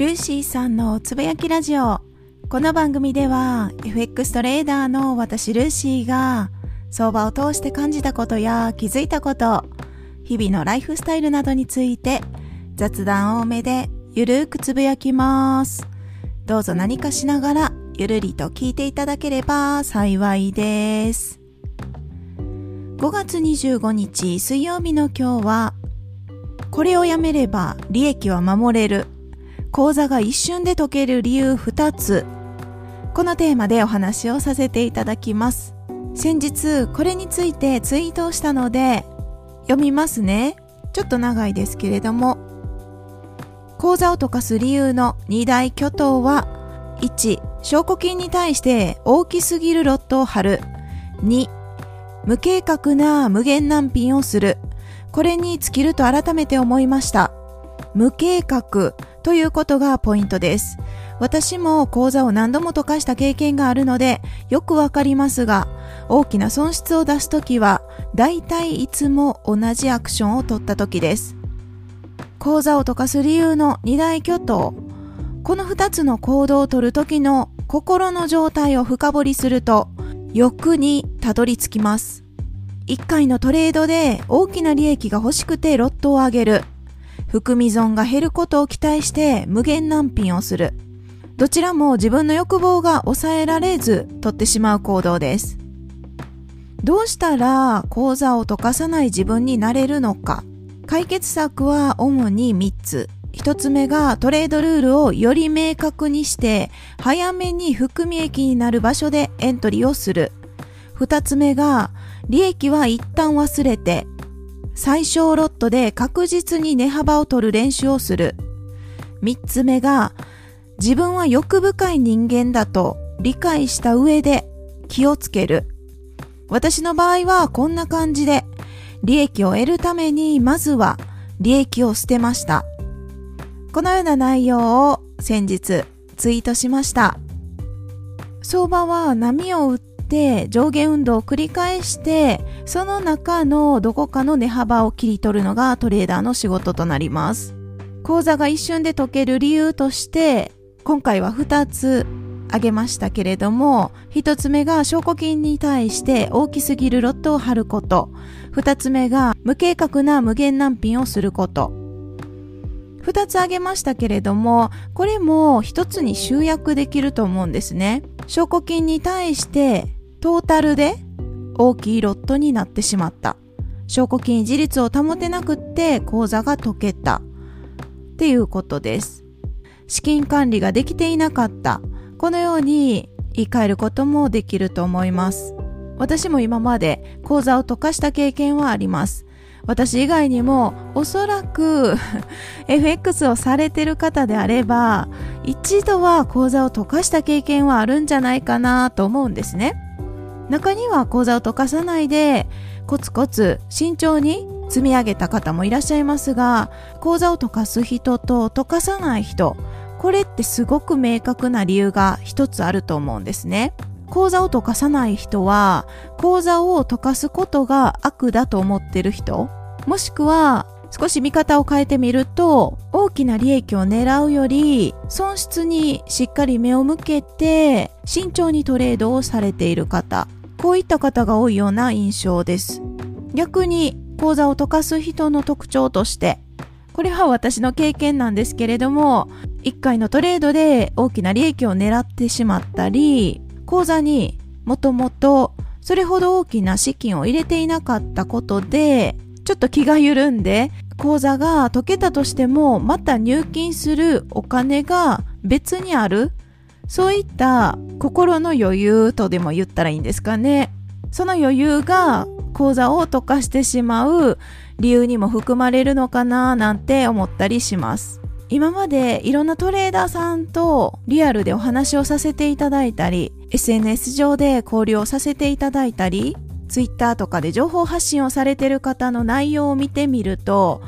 ルーシーさんのつぶやきラジオ。この番組では FX トレーダーの私ルーシーが相場を通して感じたことや気づいたこと、日々のライフスタイルなどについて雑談多めでゆるーくつぶやきます。どうぞ何かしながらゆるりと聞いていただければ幸いです。5月25日水曜日の今日はこれをやめれば利益は守れる。講座が一瞬で解ける理由2つ。このテーマでお話をさせていただきます。先日これについてツイートをしたので読みますね。ちょっと長いですけれども。講座を解かす理由の2大巨頭は1、証拠金に対して大きすぎるロットを貼る。2、無計画な無限難品をする。これに尽きると改めて思いました。無計画ということがポイントです。私も講座を何度も溶かした経験があるのでよくわかりますが、大きな損失を出すときは、大体いつも同じアクションを取ったときです。講座を溶かす理由の二大巨頭。この二つの行動を取るときの心の状態を深掘りすると、欲にたどり着きます。1回のトレードで大きな利益が欲しくてロットを上げる。含み損が減ることを期待して無限難品をする。どちらも自分の欲望が抑えられず取ってしまう行動です。どうしたら口座を溶かさない自分になれるのか。解決策は主に3つ。1つ目がトレードルールをより明確にして早めに含み益になる場所でエントリーをする。2つ目が利益は一旦忘れて、最小ロットで確実に値幅を取る練習をする。三つ目が、自分は欲深い人間だと理解した上で気をつける。私の場合はこんな感じで、利益を得るためにまずは利益を捨てました。このような内容を先日ツイートしました。相場は波を打って上下運動を繰り返してその中のどこかの値幅を切り取るのがトレーダーの仕事となります。講座が一瞬で解ける理由として今回は2つ挙げましたけれども1つ目が証拠金に対して大きすぎるロットを貼ること。2つ目が無計画な無限難品をすること。2つ挙げましたけれどもこれも1つに集約できると思うんですね。証拠金に対してトータルで大きいロットになってしまった。証拠金自立を保てなくって口座が解けた。っていうことです。資金管理ができていなかった。このように言い換えることもできると思います。私も今まで口座を溶かした経験はあります。私以外にもおそらく FX をされてる方であれば一度は口座を溶かした経験はあるんじゃないかなと思うんですね。中には口座を溶かさないでコツコツ慎重に積み上げた方もいらっしゃいますが口座を溶かす人と溶かさない人これってすごく明確な理由が一つあると思うんですね。口座を溶かさない人は口座を溶かすことが悪だと思ってる人もしくは少し見方を変えてみると大きな利益を狙うより損失にしっかり目を向けて慎重にトレードをされている方こういった方が多いような印象です。逆に口座を溶かす人の特徴として、これは私の経験なんですけれども、1回のトレードで大きな利益を狙ってしまったり、口座にもともとそれほど大きな資金を入れていなかったことで、ちょっと気が緩んで、口座が解けたとしても、また入金するお金が別にあるそういった心の余裕とでも言ったらいいんですかね。その余裕が口座を溶かしてしまう理由にも含まれるのかななんて思ったりします。今までいろんなトレーダーさんとリアルでお話をさせていただいたり、SNS 上で交流をさせていただいたり、Twitter とかで情報発信をされている方の内容を見てみると、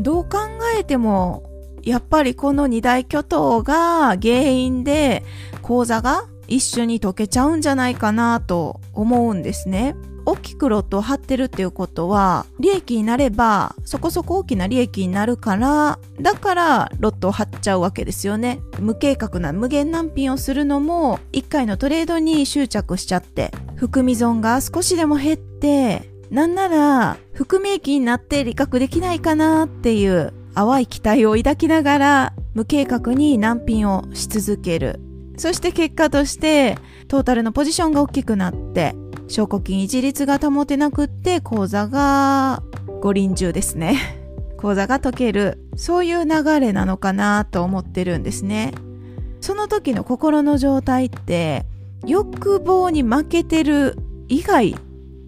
どう考えてもやっぱりこの二大巨頭が原因で口座が一緒に溶けちゃうんじゃないかなと思うんですね。大きくロットを張ってるっていうことは利益になればそこそこ大きな利益になるからだからロットを張っちゃうわけですよね無計画な無限難品をするのも1回のトレードに執着しちゃって含み損が少しでも減ってなんなら含み益になって利確できないかなっていう淡い期待を抱きながら無計画に難品をし続ける。そして結果としてトータルのポジションが大きくなって証拠金一律が保てなくって口座が五輪中ですね。口座が解ける。そういう流れなのかなと思ってるんですね。その時の心の状態って欲望に負けてる以外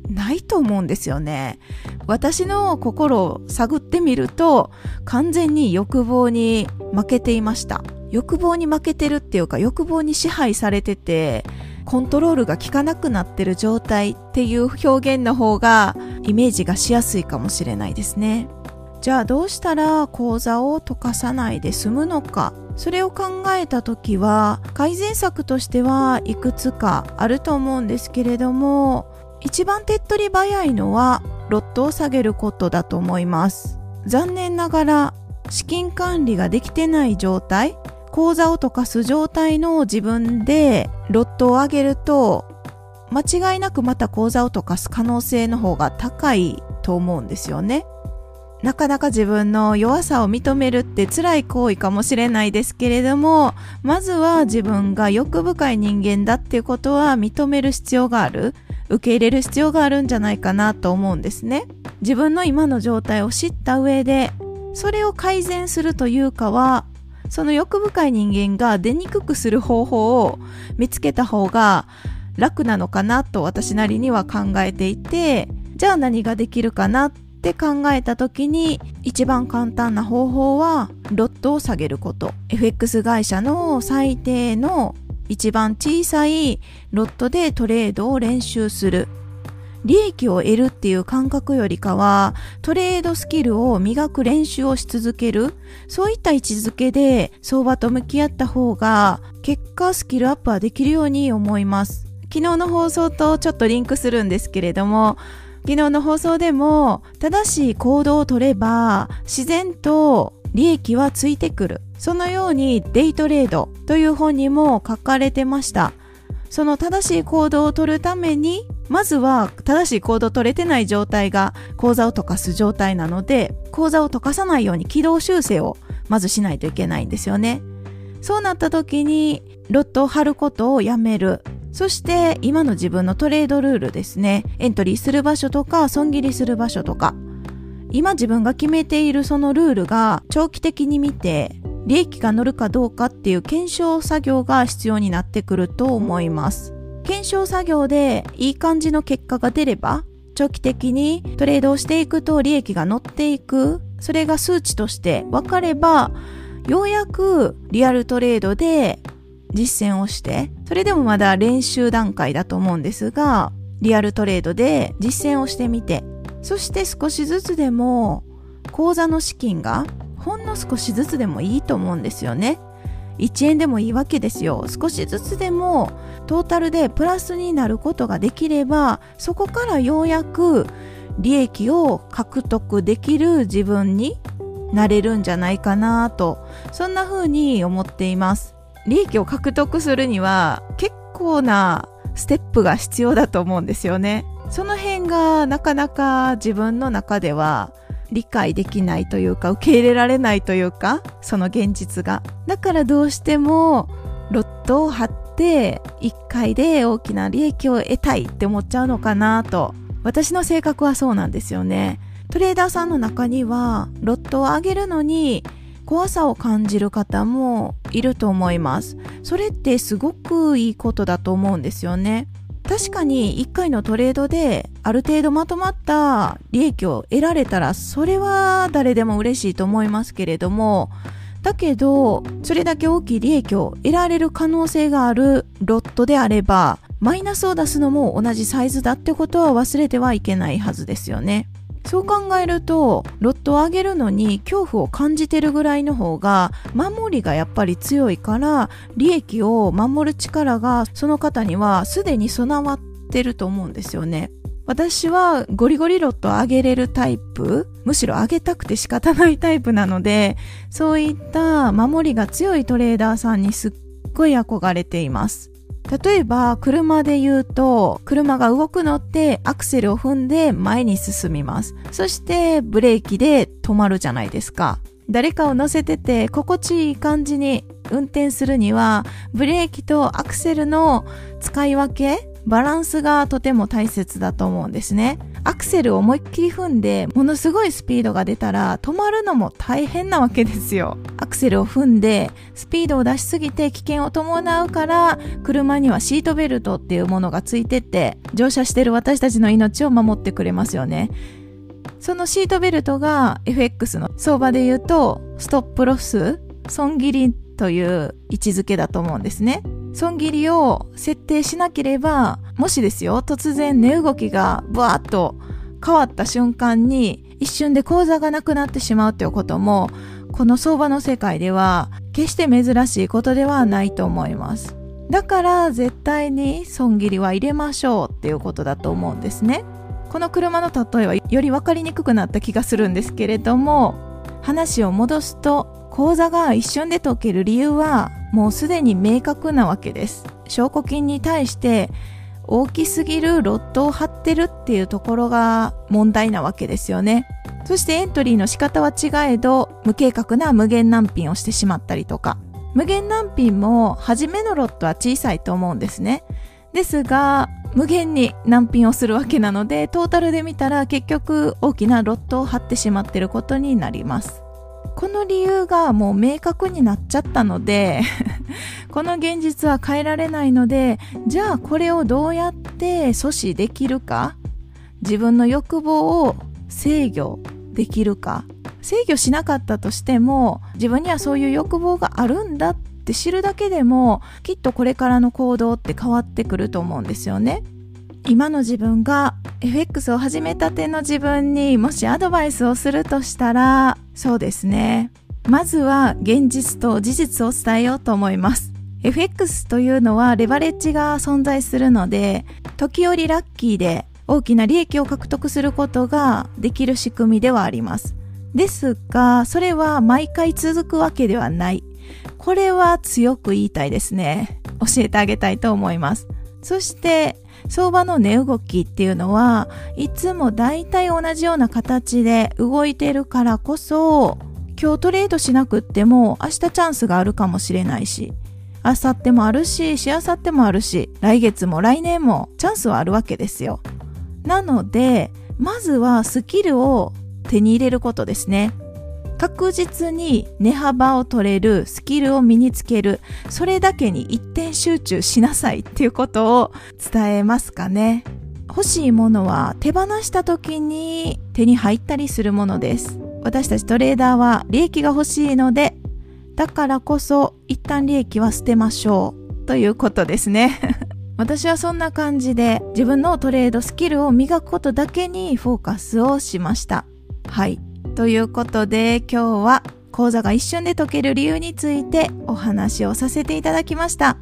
ないと思うんですよね。私の心を探ってみると完全に欲望に負けていました。欲望に負けてるっていうか欲望に支配されててコントロールが効かなくなってる状態っていう表現の方がイメージがしやすいかもしれないですね。じゃあどうしたら口座を溶かさないで済むのかそれを考えた時は改善策としてはいくつかあると思うんですけれども一番手っ取り早いのはロットを下げることだと思います残念ながら資金管理ができてない状態口座を溶かす状態の自分でロットを上げると間違いなくまた口座を溶かす可能性の方が高いと思うんですよねなかなか自分の弱さを認めるって辛い行為かもしれないですけれども、まずは自分が欲深い人間だっていうことは認める必要がある。受け入れる必要があるんじゃないかなと思うんですね。自分の今の状態を知った上で、それを改善するというかは、その欲深い人間が出にくくする方法を見つけた方が楽なのかなと私なりには考えていて、じゃあ何ができるかなって考えた時に一番簡単な方法はロットを下げること。FX 会社の最低の一番小さいロットでトレードを練習する。利益を得るっていう感覚よりかは、トレードスキルを磨く練習をし続ける。そういった位置づけで相場と向き合った方が、結果スキルアップはできるように思います。昨日の放送とちょっとリンクするんですけれども、昨日の放送でも正しい行動をとれば自然と利益はついてくる。そのようにデイトレードという本にも書かれてました。その正しい行動をとるために、まずは正しい行動を取れてない状態が口座を溶かす状態なので、口座を溶かさないように軌道修正をまずしないといけないんですよね。そうなった時に、ロットを貼ることをやめる。そして今の自分のトレードルールですね。エントリーする場所とか、損切りする場所とか。今自分が決めているそのルールが長期的に見て利益が乗るかどうかっていう検証作業が必要になってくると思います。検証作業でいい感じの結果が出れば、長期的にトレードをしていくと利益が乗っていく、それが数値として分かれば、ようやくリアルトレードで実践をして、それでもまだ練習段階だと思うんですが、リアルトレードで実践をしてみて、そして少しずつでも口座の資金がほんの少しずつでもいいと思うんですよね。1円でもいいわけですよ。少しずつでもトータルでプラスになることができれば、そこからようやく利益を獲得できる自分になれるんじゃないかなと、そんな風に思っています。利益を獲得するには結構なステップが必要だと思うんですよね。その辺がなかなか自分の中では理解できないというか受け入れられないというかその現実が。だからどうしてもロットを貼って1回で大きな利益を得たいって思っちゃうのかなと。私の性格はそうなんですよね。トレーダーさんの中にはロットを上げるのに怖さを感じる方もいると思います。それってすごくいいことだと思うんですよね。確かに1回のトレードである程度まとまった利益を得られたらそれは誰でも嬉しいと思いますけれどもだけどそれだけ大きい利益を得られる可能性があるロットであればマイナスを出すのも同じサイズだってことは忘れてはいけないはずですよね。そう考えるとロットを上げるのに恐怖を感じてるぐらいの方が守りがやっぱり強いから利益を守る力がその方にはすでに備わってると思うんですよね。私はゴリゴリロット上げれるタイプ、むしろ上げたくて仕方ないタイプなので、そういった守りが強いトレーダーさんにすっごい憧れています。例えば車で言うと車が動くのってアクセルを踏んで前に進みますそしてブレーキで止まるじゃないですか誰かを乗せてて心地いい感じに運転するにはブレーキとアクセルの使い分けバランスがとても大切だと思うんですね。アクセルを思いっきり踏んでものすごいスピードが出たら止まるのも大変なわけですよ。アクセルを踏んでスピードを出しすぎて危険を伴うから車にはシートベルトっていうものがついてて乗車してる私たちの命を守ってくれますよね。そのシートベルトが FX の相場で言うとストップロス損切りという位置づけだと思うんですね。損切りを設定しなければ、もしですよ、突然値動きがブワーッと変わった瞬間に一瞬で口座がなくなってしまうということも、この相場の世界では決して珍しいことではないと思います。だから絶対に損切りは入れましょうっていうことだと思うんですね。この車の例えはより分かりにくくなった気がするんですけれども話を戻すと口座が一瞬で解ける理由はもうすでに明確なわけです証拠金に対して大きすぎるロットを貼ってるっていうところが問題なわけですよねそしてエントリーの仕方は違えど無計画な無限難品をしてしまったりとか。無限難品も初めのロットは小さいと思うんですね。ですが無限に難品をするわけなのでトータルで見たら結局大きなロットを貼ってしまってることになります。この理由がもう明確になっちゃったので この現実は変えられないのでじゃあこれをどうやって阻止できるか。自分の欲望を制御できるか。制御しなかったとしても自分にはそういう欲望があるんだって知るだけでもきっとこれからの行動って変わってくると思うんですよね。今の自分が FX を始めたての自分にもしアドバイスをするとしたらそうですね。まずは現実と事実を伝えようと思います。FX というのはレバレッジが存在するので時折ラッキーで大きな利益を獲得することができる仕組みではあります。ですがそれは毎回続くわけではない。これは強く言いたいですね。教えてあげたいと思います。そして相場の値動きっていうのはいつも大体同じような形で動いてるからこそ今日トレードしなくっても明日チャンスがあるかもしれないし明後日もあるししあさってもあるし来月も来年もチャンスはあるわけですよ。なのでまずはスキルを手に入れることですね。確実に値幅を取れるスキルを身につける。それだけに一点集中しなさいっていうことを伝えますかね。欲しいものは手放した時に手に入ったりするものです。私たちトレーダーは利益が欲しいのでだからこそ一旦利益は捨てましょう。ということですね。私はそんな感じで自分のトレードスキルを磨くことだけにフォーカスをしましたはいということで今日は講座が一瞬で解ける理由についてお話をさせていただきました。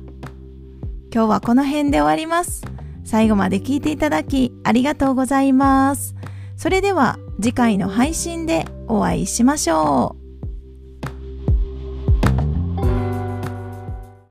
今日はこの辺で終わります。最後まで聞いていただきありがとうございます。それでは次回の配信でお会いしましょう。